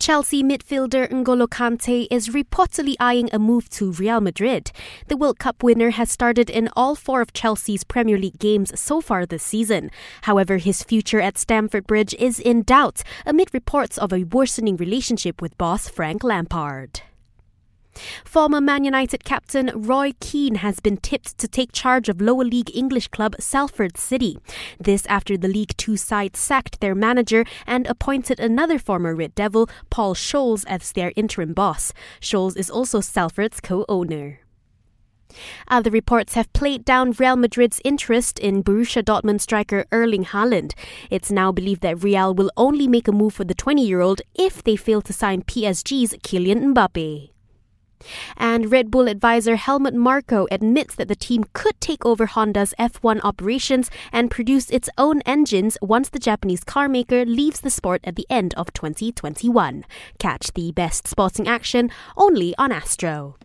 Chelsea midfielder N'Golo Kante is reportedly eyeing a move to Real Madrid. The World Cup winner has started in all four of Chelsea's Premier League games so far this season. However, his future at Stamford Bridge is in doubt amid reports of a worsening relationship with boss Frank Lampard. Former Man United captain Roy Keane has been tipped to take charge of lower league English club Salford City. This after the League Two side sacked their manager and appointed another former Red Devil, Paul Scholes, as their interim boss. Scholes is also Salford's co-owner. Other reports have played down Real Madrid's interest in Borussia Dortmund striker Erling Haaland. It's now believed that Real will only make a move for the 20 year old if they fail to sign PSG's Kylian Mbappe. And Red Bull advisor Helmut Marko admits that the team could take over Honda's F1 operations and produce its own engines once the Japanese carmaker leaves the sport at the end of 2021. Catch the best sporting action only on Astro.